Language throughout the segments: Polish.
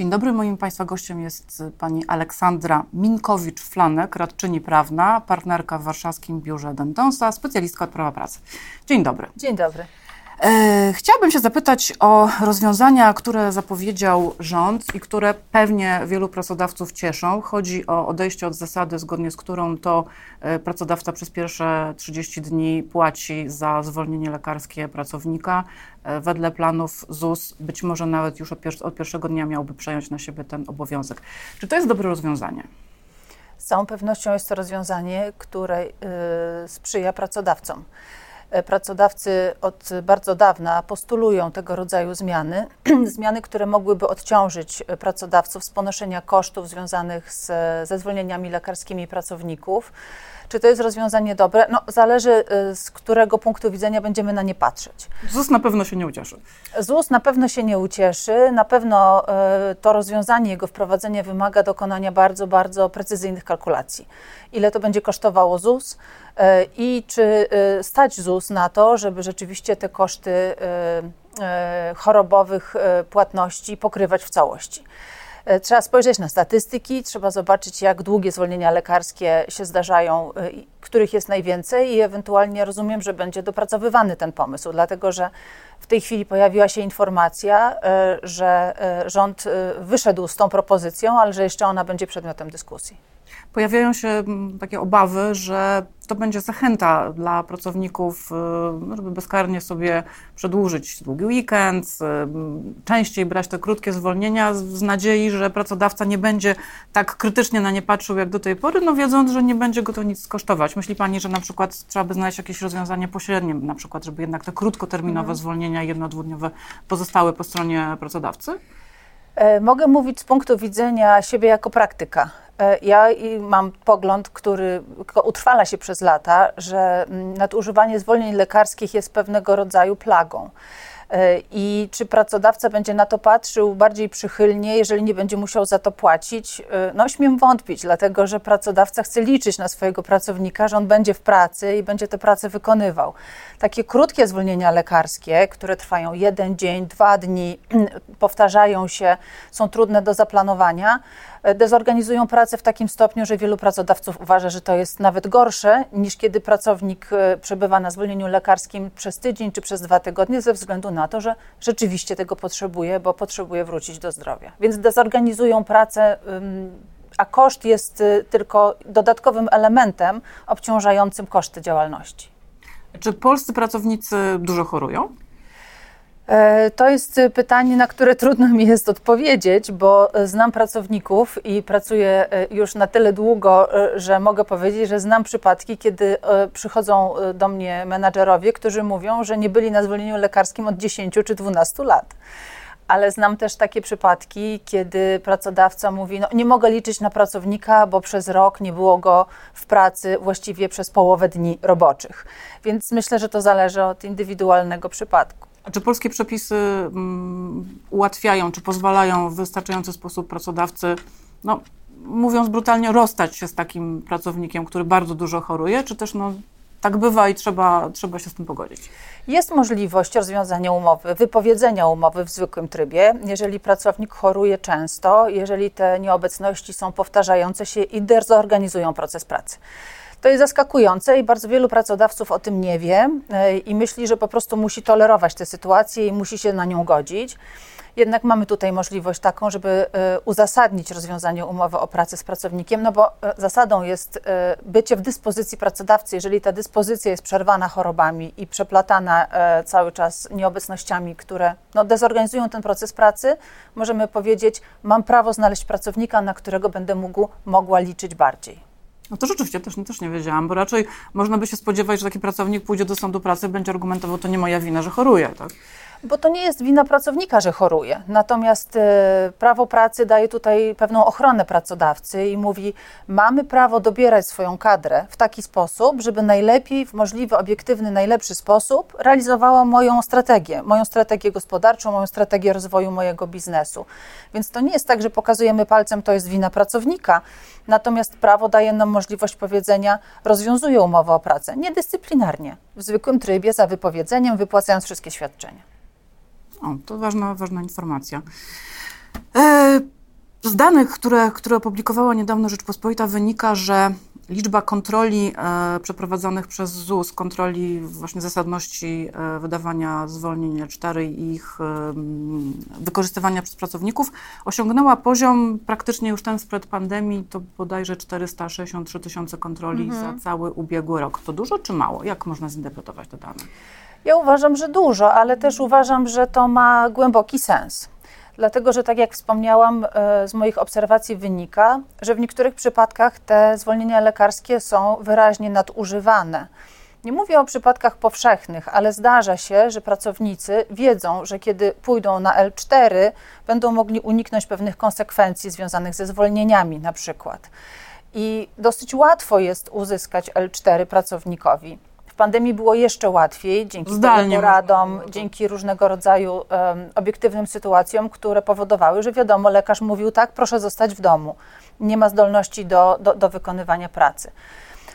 Dzień dobry, moim Państwa gościem jest pani Aleksandra Minkowicz-Flanek, radczyni prawna, partnerka w warszawskim biurze Dentonsa, specjalistka od prawa pracy. Dzień dobry. Dzień dobry. E, chciałabym się zapytać o rozwiązania, które zapowiedział rząd i które pewnie wielu pracodawców cieszą. Chodzi o odejście od zasady, zgodnie z którą to e, pracodawca przez pierwsze 30 dni płaci za zwolnienie lekarskie pracownika. E, wedle planów ZUS być może nawet już od, pier od pierwszego dnia miałby przejąć na siebie ten obowiązek. Czy to jest dobre rozwiązanie? Z całą pewnością jest to rozwiązanie, które y, sprzyja pracodawcom. E, pracodawcy od bardzo dawna postulują tego rodzaju zmiany, zmiany, które mogłyby odciążyć pracodawców z ponoszenia kosztów związanych z, ze zwolnieniami lekarskimi pracowników. Czy to jest rozwiązanie dobre? No, zależy y, z którego punktu widzenia będziemy na nie patrzeć. ZUS na pewno się nie ucieszy. ZUS na pewno się nie ucieszy. Na pewno y, to rozwiązanie, jego wprowadzenie wymaga dokonania bardzo, bardzo precyzyjnych kalkulacji. Ile to będzie kosztowało ZUS y, i czy stać ZUS na to, żeby rzeczywiście te koszty chorobowych płatności pokrywać w całości. E, trzeba spojrzeć na statystyki, trzeba zobaczyć, jak długie zwolnienia lekarskie się zdarzają, e, których jest najwięcej, i ewentualnie rozumiem, że będzie dopracowywany ten pomysł, dlatego że w tej chwili pojawiła się informacja, e, że rząd wyszedł z tą propozycją, ale że jeszcze ona będzie przedmiotem dyskusji pojawiają się mm, takie obawy, że to będzie zachęta dla pracowników, y, żeby bezkarnie sobie przedłużyć długi weekend, y, częściej brać te krótkie zwolnienia z nadziei, że pracodawca nie będzie tak krytycznie na nie patrzył jak do tej pory, no wiedząc, że nie będzie go to nic kosztować. Myśli Pani, że na przykład trzeba by znaleźć jakieś rozwiązanie pośrednie, na przykład, żeby jednak te krótkoterminowe mhm. zwolnienia jedno-dwudniowe pozostały po stronie pracodawcy? E, mogę mówić z punktu widzenia siebie jako praktyka. E, ja mam pogląd, który utrwala się przez lata, że mm, nadużywanie zwolnień lekarskich jest pewnego rodzaju plagą. E, I czy pracodawca będzie na to patrzył bardziej przychylnie, jeżeli nie będzie musiał za to płacić? E, no, śmiem wątpić, dlatego że pracodawca chce liczyć na swojego pracownika, że on będzie w pracy i będzie tę pracę wykonywał. Takie krótkie zwolnienia lekarskie, które trwają jeden dzień, dwa dni, powtarzają się, są trudne do zaplanowania, dezorganizują pracę w takim stopniu, że wielu pracodawców uważa, że to jest nawet gorsze niż kiedy pracownik przebywa na zwolnieniu lekarskim przez tydzień czy przez dwa tygodnie ze względu na na to, że rzeczywiście tego potrzebuje, bo potrzebuje wrócić do zdrowia. Więc dezorganizują pracę, a koszt jest y, tylko dodatkowym elementem obciążającym koszty działalności. Czy polscy pracownicy dużo chorują? E, to jest pytanie, na które trudno mi jest odpowiedzieć, bo znam pracowników i pracuję e, już na tyle długo, e, że mogę powiedzieć, że znam przypadki, kiedy przychodzą do mnie menadżerowie, którzy mówią, że nie byli na zwolnieniu lekarskim od 10 czy 12 lat ale znam też takie przypadki, kiedy pracodawca mówi: No, nie mogę liczyć na pracownika, bo przez rok nie było go w pracy właściwie przez połowę dni roboczych. Więc myślę, że to zależy od indywidualnego przypadku. A czy polskie przepisy um, ułatwiają, czy pozwalają w wystarczający sposób pracodawcy, no, mówiąc brutalnie, rozstać się z takim pracownikiem, który bardzo dużo choruje, czy też no, tak bywa i trzeba, trzeba się z tym pogodzić? Jest możliwość rozwiązania umowy, wypowiedzenia umowy w zwykłym trybie, jeżeli pracownik choruje często, jeżeli te nieobecności są powtarzające się i dezorganizują proces pracy. To jest zaskakujące i bardzo wielu pracodawców o tym nie wie e, i myśli, że po prostu musi tolerować tę sytuację i musi się na nią godzić. Jednak mamy tutaj możliwość taką, żeby e, uzasadnić rozwiązanie umowy o pracę z pracownikiem, no bo e, zasadą jest bycie w dyspozycji pracodawcy. Jeżeli ta dyspozycja jest przerwana chorobami i przeplatana cały czas nieobecnościami, które no, dezorganizują ten proces pracy, możemy powiedzieć: Mam prawo znaleźć pracownika, na którego będę mógł, mogła liczyć bardziej. No to rzeczywiście też, też nie wiedziałam, bo raczej można by się spodziewać, że taki pracownik pójdzie do sądu pracy będzie argumentował, to nie moja wina, że choruje, tak? Bo to nie jest wina pracownika, że choruje. Natomiast e, prawo pracy daje tutaj pewną ochronę pracodawcy i mówi: mamy prawo dobierać swoją kadrę w taki sposób, żeby najlepiej, w możliwy, obiektywny, najlepszy sposób realizowała moją strategię, moją strategię gospodarczą, moją strategię rozwoju mojego biznesu. Więc to nie jest tak, że pokazujemy palcem, to jest wina pracownika. Natomiast prawo daje nam możliwość powiedzenia: rozwiązuje umowę o pracę niedyscyplinarnie, w zwykłym trybie, za wypowiedzeniem, wypłacając wszystkie świadczenia. O, to ważna, ważna informacja. E Z danych, które, które opublikowała niedawno Rzeczpospolita, wynika, że liczba kontroli e, przeprowadzonych przez ZUS, kontroli właśnie zasadności e, wydawania zwolnień L4 i ich wykorzystywania przez pracowników, osiągnęła poziom praktycznie już ten sprzed pandemii, to bodajże 463 tysiące kontroli mhm. za cały ubiegły rok. To dużo czy mało? Jak można zinterpretować te dane? Ja uważam, że dużo, ale też uważam, że to ma głęboki sens dlatego że tak jak wspomniałam, e, z moich obserwacji wynika, że w niektórych przypadkach te zwolnienia lekarskie są wyraźnie nadużywane. Nie mówię o przypadkach powszechnych, ale zdarza się, że pracownicy wiedzą, że kiedy pójdą na L4, będą mogli uniknąć pewnych konsekwencji związanych ze zwolnieniami, na przykład. I dosyć łatwo jest uzyskać L4 pracownikowi pandemii było jeszcze łatwiej, dzięki Zdalnie poradom, dzięki różnego rodzaju um, obiektywnym sytuacjom, które powodowały, że wiadomo, lekarz mówił tak, proszę zostać w domu. Nie ma zdolności do, do, do wykonywania pracy.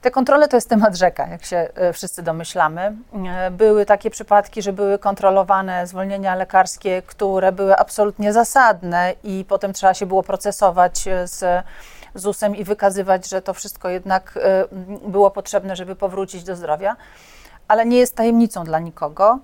Te kontrole to jest temat rzeka, jak się e, wszyscy domyślamy. E, były takie przypadki, że były kontrolowane zwolnienia lekarskie, które były absolutnie zasadne i potem trzeba się było procesować z ZUS-em i wykazywać, że to wszystko jednak e, było potrzebne, żeby powrócić do zdrowia. Ale nie jest tajemnicą dla nikogo,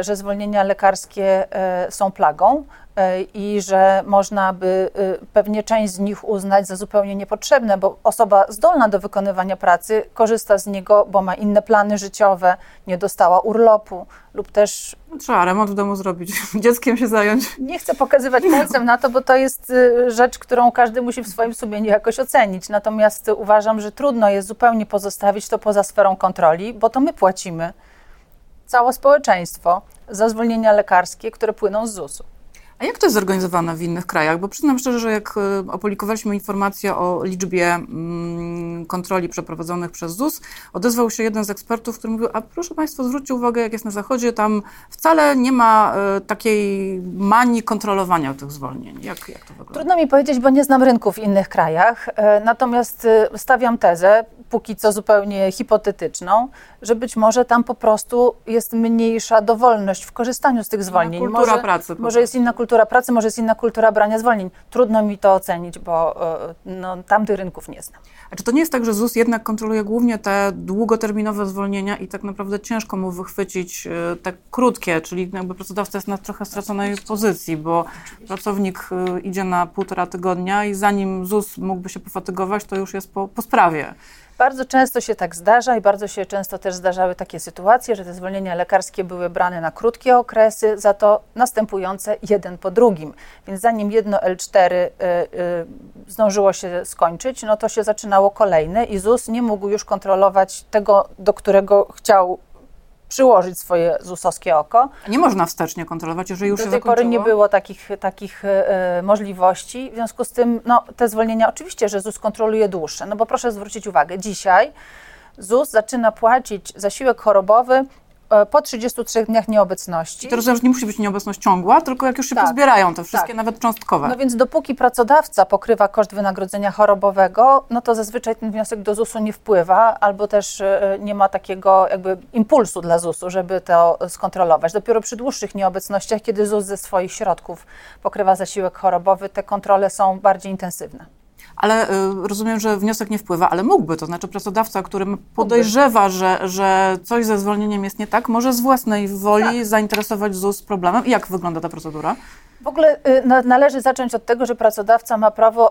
że zwolnienia lekarskie e, są plagą. E, i że można by e, pewnie część z nich uznać za zupełnie niepotrzebne, bo osoba zdolna do wykonywania pracy korzysta z niego, bo ma inne plany życiowe, nie dostała urlopu lub też. Trzeba remont w domu zrobić, dzieckiem się zająć. Nie chcę pokazywać palcem na to, bo to jest e, rzecz, którą każdy musi w swoim sumieniu jakoś ocenić. Natomiast uważam, że trudno jest zupełnie pozostawić to poza sferą kontroli, bo to my płacimy, całe społeczeństwo, za zwolnienia lekarskie, które płyną z ZUS-u. A jak to jest zorganizowane w innych krajach? Bo przyznam szczerze, że jak e, opublikowaliśmy informację o liczbie mm, kontroli przeprowadzonych przez ZUS, odezwał się jeden z ekspertów, który mówił, a proszę Państwa, zwróćcie uwagę, jak jest na Zachodzie, tam wcale nie ma e, takiej manii kontrolowania tych zwolnień. Jak, jak to wygląda? Trudno mi powiedzieć, bo nie znam rynku w innych krajach, e, natomiast stawiam tezę, póki co zupełnie hipotetyczną, że być może tam po prostu jest mniejsza dowolność w korzystaniu z tych zwolnień. Kultura może, pracy. Może jest inna kultura pracy, może jest inna kultura brania zwolnień. Trudno mi to ocenić, bo e, no, tamtych rynków nie znam. A czy to nie jest tak, że ZUS jednak kontroluje głównie te długoterminowe zwolnienia i tak naprawdę ciężko mu wychwycić e, te krótkie, czyli jakby pracodawca jest na trochę straconej pozycji, bo pracownik e, idzie na półtora tygodnia i zanim ZUS mógłby się pofatygować, to już jest po, po sprawie. Bardzo często się tak zdarza i bardzo się często też zdarzały takie sytuacje, że te zwolnienia lekarskie były brane na krótkie okresy, za to następujące jeden po drugim. Więc zanim jedno L4 y, y, zdążyło się skończyć, no to się zaczynało kolejne i ZUS nie mógł już kontrolować tego, do którego chciał przyłożyć swoje ZUS-owskie oko. Nie można wstecznie kontrolować, jeżeli już Do się tej zakończyło? pory nie było takich, takich e, możliwości. W związku z tym no, te zwolnienia, oczywiście, że ZUS kontroluje dłuższe, no bo proszę zwrócić uwagę, dzisiaj ZUS zaczyna płacić zasiłek chorobowy E, po 33 dniach nieobecności. I to rozumiem, że nie musi być nieobecność ciągła, tylko jak już się tak, pozbierają te wszystkie, tak. nawet cząstkowe. No więc dopóki pracodawca pokrywa koszt wynagrodzenia chorobowego, no to zazwyczaj ten wniosek do ZUS-u nie wpływa, albo też e, nie ma takiego jakby impulsu dla ZUS-u, żeby to skontrolować. Dopiero przy dłuższych nieobecnościach, kiedy ZUS ze swoich środków pokrywa zasiłek chorobowy, te kontrole są bardziej intensywne ale y, rozumiem, że wniosek nie wpływa, ale mógłby, to znaczy pracodawca, który podejrzewa, że, że coś ze zwolnieniem jest nie tak, może z własnej woli tak. zainteresować ZUS problemem. I jak wygląda ta procedura? W ogóle y, należy zacząć od tego, że pracodawca ma prawo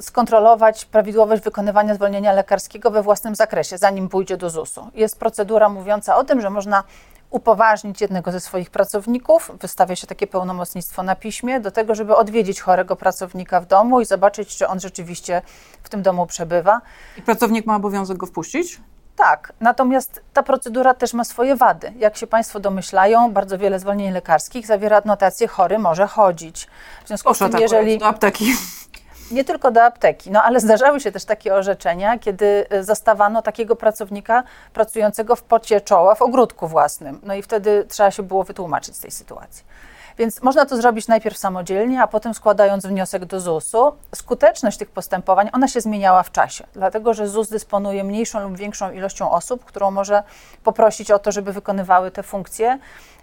skontrolować prawidłowość wykonywania zwolnienia lekarskiego we własnym zakresie, zanim pójdzie do ZUS-u. Jest procedura mówiąca o tym, że można upoważnić jednego ze swoich pracowników, wystawia się takie pełnomocnictwo na piśmie, do tego, żeby odwiedzić chorego pracownika w domu i zobaczyć, czy on rzeczywiście w tym domu przebywa. I pracownik ma obowiązek go wpuścić? Tak, natomiast ta procedura też ma swoje wady. Jak się Państwo domyślają, bardzo wiele zwolnień lekarskich zawiera adnotację chory może chodzić. W związku z tym, jeżeli... do apteki nie tylko do apteki, no ale zdarzały się też takie orzeczenia, kiedy e, zastawano takiego pracownika pracującego w pocie czoła w ogródku własnym. No i wtedy trzeba się było wytłumaczyć z tej sytuacji. Więc można to zrobić najpierw samodzielnie, a potem składając wniosek do ZUS-u. Skuteczność tych postępowań, ona się zmieniała w czasie, dlatego że ZUS dysponuje mniejszą lub większą ilością osób, którą może poprosić o to, żeby wykonywały te funkcje.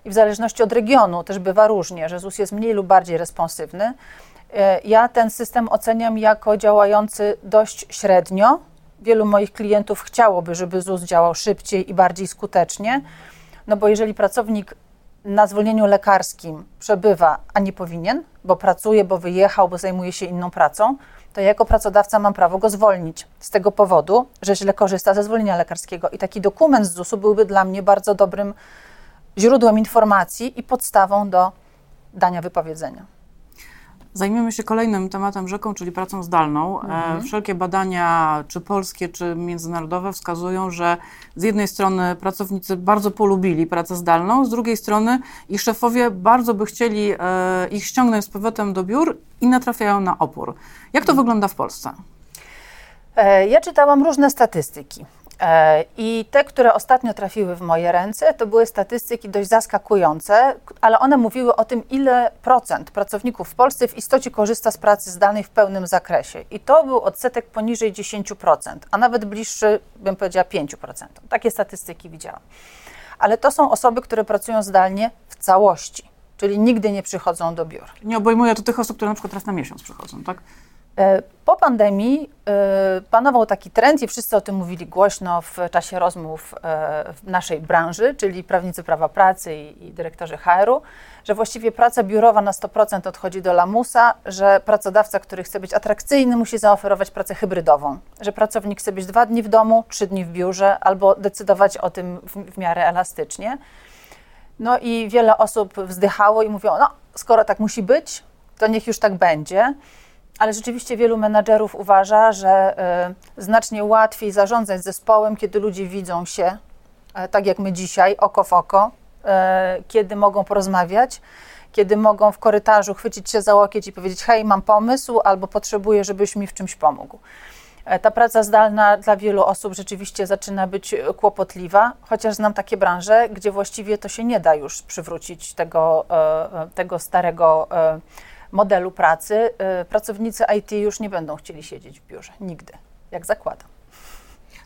I w zależności od regionu też bywa różnie, że ZUS jest mniej lub bardziej responsywny. E, ja ten system oceniam jako działający dość średnio. Wielu moich klientów chciałoby, żeby ZUS działał szybciej i bardziej skutecznie, no bo jeżeli pracownik na zwolnieniu lekarskim przebywa, a nie powinien, bo pracuje, bo wyjechał, bo zajmuje się inną pracą, to ja jako pracodawca mam prawo go zwolnić z tego powodu, że źle korzysta ze zwolnienia lekarskiego. I taki dokument z ZUS-u byłby dla mnie bardzo dobrym źródłem informacji i podstawą do dania wypowiedzenia. Zajmiemy się kolejnym tematem rzeką, czyli pracą zdalną. E, mhm. Wszelkie badania, czy polskie, czy międzynarodowe, wskazują, że z jednej strony pracownicy bardzo polubili pracę zdalną, z drugiej strony ich szefowie bardzo by chcieli e, ich ściągnąć z powrotem do biur i natrafiają na opór. Jak to mhm. wygląda w Polsce? E, ja czytałam różne statystyki. E, I te, które ostatnio trafiły w moje ręce, to były statystyki dość zaskakujące, ale one mówiły o tym, ile procent pracowników w Polsce w istocie korzysta z pracy zdalnej w pełnym zakresie. I to był odsetek poniżej 10%, a nawet bliższy, bym powiedziała, 5%. Takie statystyki widziałam. Ale to są osoby, które pracują zdalnie w całości, czyli nigdy nie przychodzą do biur. Nie obejmuje to tych osób, które na przykład raz na miesiąc przychodzą, tak? E, po pandemii e, panował taki trend i wszyscy o tym mówili głośno w czasie rozmów e, w naszej branży, czyli prawnicy prawa pracy i, dyrektorzy HR-u, że właściwie praca biurowa na 100% odchodzi do lamusa, że pracodawca, który chce być atrakcyjny, musi zaoferować pracę hybrydową, że pracownik chce być dwa dni w domu, trzy dni w biurze albo decydować o tym w, w miarę elastycznie. No i wiele osób wzdychało i mówiło, no skoro tak musi być, to niech już tak będzie. Ale rzeczywiście wielu menadżerów uważa, że y, znacznie łatwiej zarządzać zespołem, kiedy ludzie widzą się, y, tak jak my dzisiaj, oko w oko, y, kiedy mogą porozmawiać, kiedy mogą w korytarzu chwycić się za łokieć i powiedzieć: Hej, mam pomysł, albo potrzebuję, żebyś mi w czymś pomógł. Ta praca zdalna dla wielu osób rzeczywiście zaczyna być kłopotliwa, chociaż znam takie branże, gdzie właściwie to się nie da już przywrócić tego, tego starego modelu pracy, y, pracownicy IT już nie będą chcieli siedzieć w biurze. Nigdy, jak zakładam.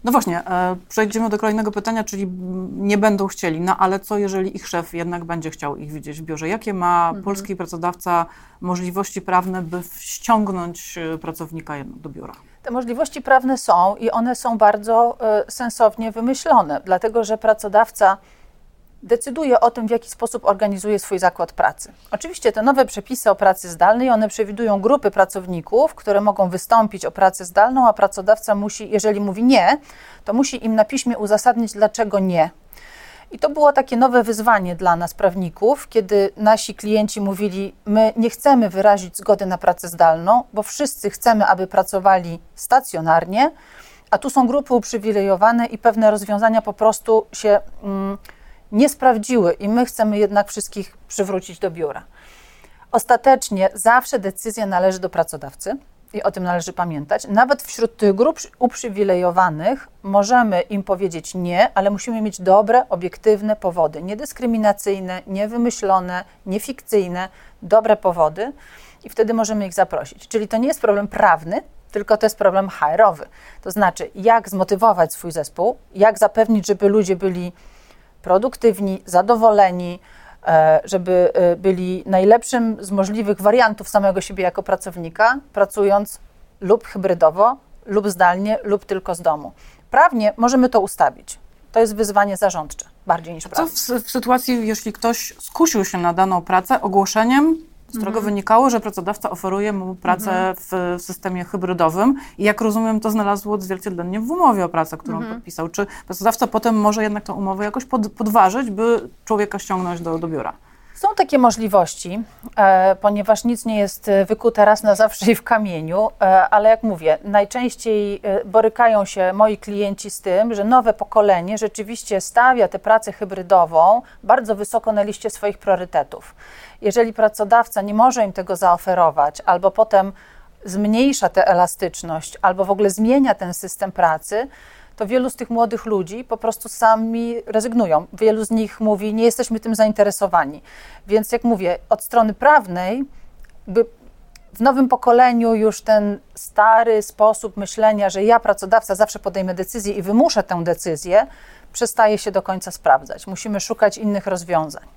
No właśnie, e, przejdziemy do kolejnego pytania, czyli nie będą chcieli, no ale co jeżeli ich szef jednak będzie chciał ich widzieć w biurze? Jakie ma mhm. polski pracodawca możliwości prawne, by ściągnąć e, pracownika do biura? Te możliwości prawne są i one są bardzo y, sensownie wymyślone, dlatego że pracodawca decyduje o tym, w jaki sposób organizuje swój zakład pracy. Oczywiście te nowe przepisy o pracy zdalnej, one przewidują grupy pracowników, które mogą wystąpić o pracę zdalną, a pracodawca musi, jeżeli mówi nie, to musi im na piśmie uzasadnić, dlaczego nie. I to było takie nowe wyzwanie dla nas, prawników, kiedy nasi klienci mówili: My nie chcemy wyrazić zgody na pracę zdalną, bo wszyscy chcemy, aby pracowali stacjonarnie, a tu są grupy uprzywilejowane i pewne rozwiązania po prostu się. Mm, nie sprawdziły i my chcemy jednak wszystkich przywrócić do biura. Ostatecznie zawsze decyzja należy do pracodawcy i o tym należy pamiętać. Nawet wśród tych grup uprzywilejowanych możemy im powiedzieć nie, ale musimy mieć dobre, obiektywne powody, niedyskryminacyjne, niewymyślone, niefikcyjne, dobre powody i wtedy możemy ich zaprosić. Czyli to nie jest problem prawny, tylko to jest problem HR-owy. To znaczy, jak zmotywować swój zespół, jak zapewnić, żeby ludzie byli produktywni, zadowoleni, e, żeby e, byli najlepszym z możliwych wariantów samego siebie jako pracownika, pracując lub hybrydowo, lub zdalnie, lub tylko z domu. Prawnie możemy to ustawić. To jest wyzwanie zarządcze bardziej niż prawne. Co w, w sytuacji, jeśli ktoś skusił się na daną pracę ogłoszeniem z którego mhm. wynikało, że pracodawca oferuje mu pracę mhm. w systemie hybrydowym i jak rozumiem, to znalazło odzwierciedlenie w umowie o pracę, którą mhm. podpisał. Czy pracodawca potem może jednak tę umowę jakoś pod, podważyć, by człowieka ściągnąć do, do biura? Są takie możliwości, e, ponieważ nic nie jest e, wykute raz na zawsze i w kamieniu, e, ale jak mówię, najczęściej borykają się moi klienci z tym, że nowe pokolenie rzeczywiście stawia tę pracę hybrydową bardzo wysoko na liście swoich priorytetów. Jeżeli pracodawca nie może im tego zaoferować, albo potem zmniejsza tę elastyczność, albo w ogóle zmienia ten system pracy, to wielu z tych młodych ludzi po prostu sami rezygnują. Wielu z nich mówi, nie jesteśmy tym zainteresowani. Więc jak mówię, od strony prawnej, by w nowym pokoleniu już ten stary sposób myślenia, że ja, pracodawca, zawsze podejmę decyzję i wymuszę tę decyzję, przestaje się do końca sprawdzać. Musimy szukać innych rozwiązań.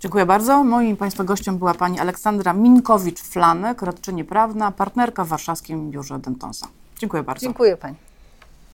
Dziękuję bardzo. Moim Państwa gościem była pani Aleksandra Minkowicz-Flanek, radczyni prawna, partnerka w warszawskim biurze Dentonsa. Dziękuję bardzo. Dziękuję Pani.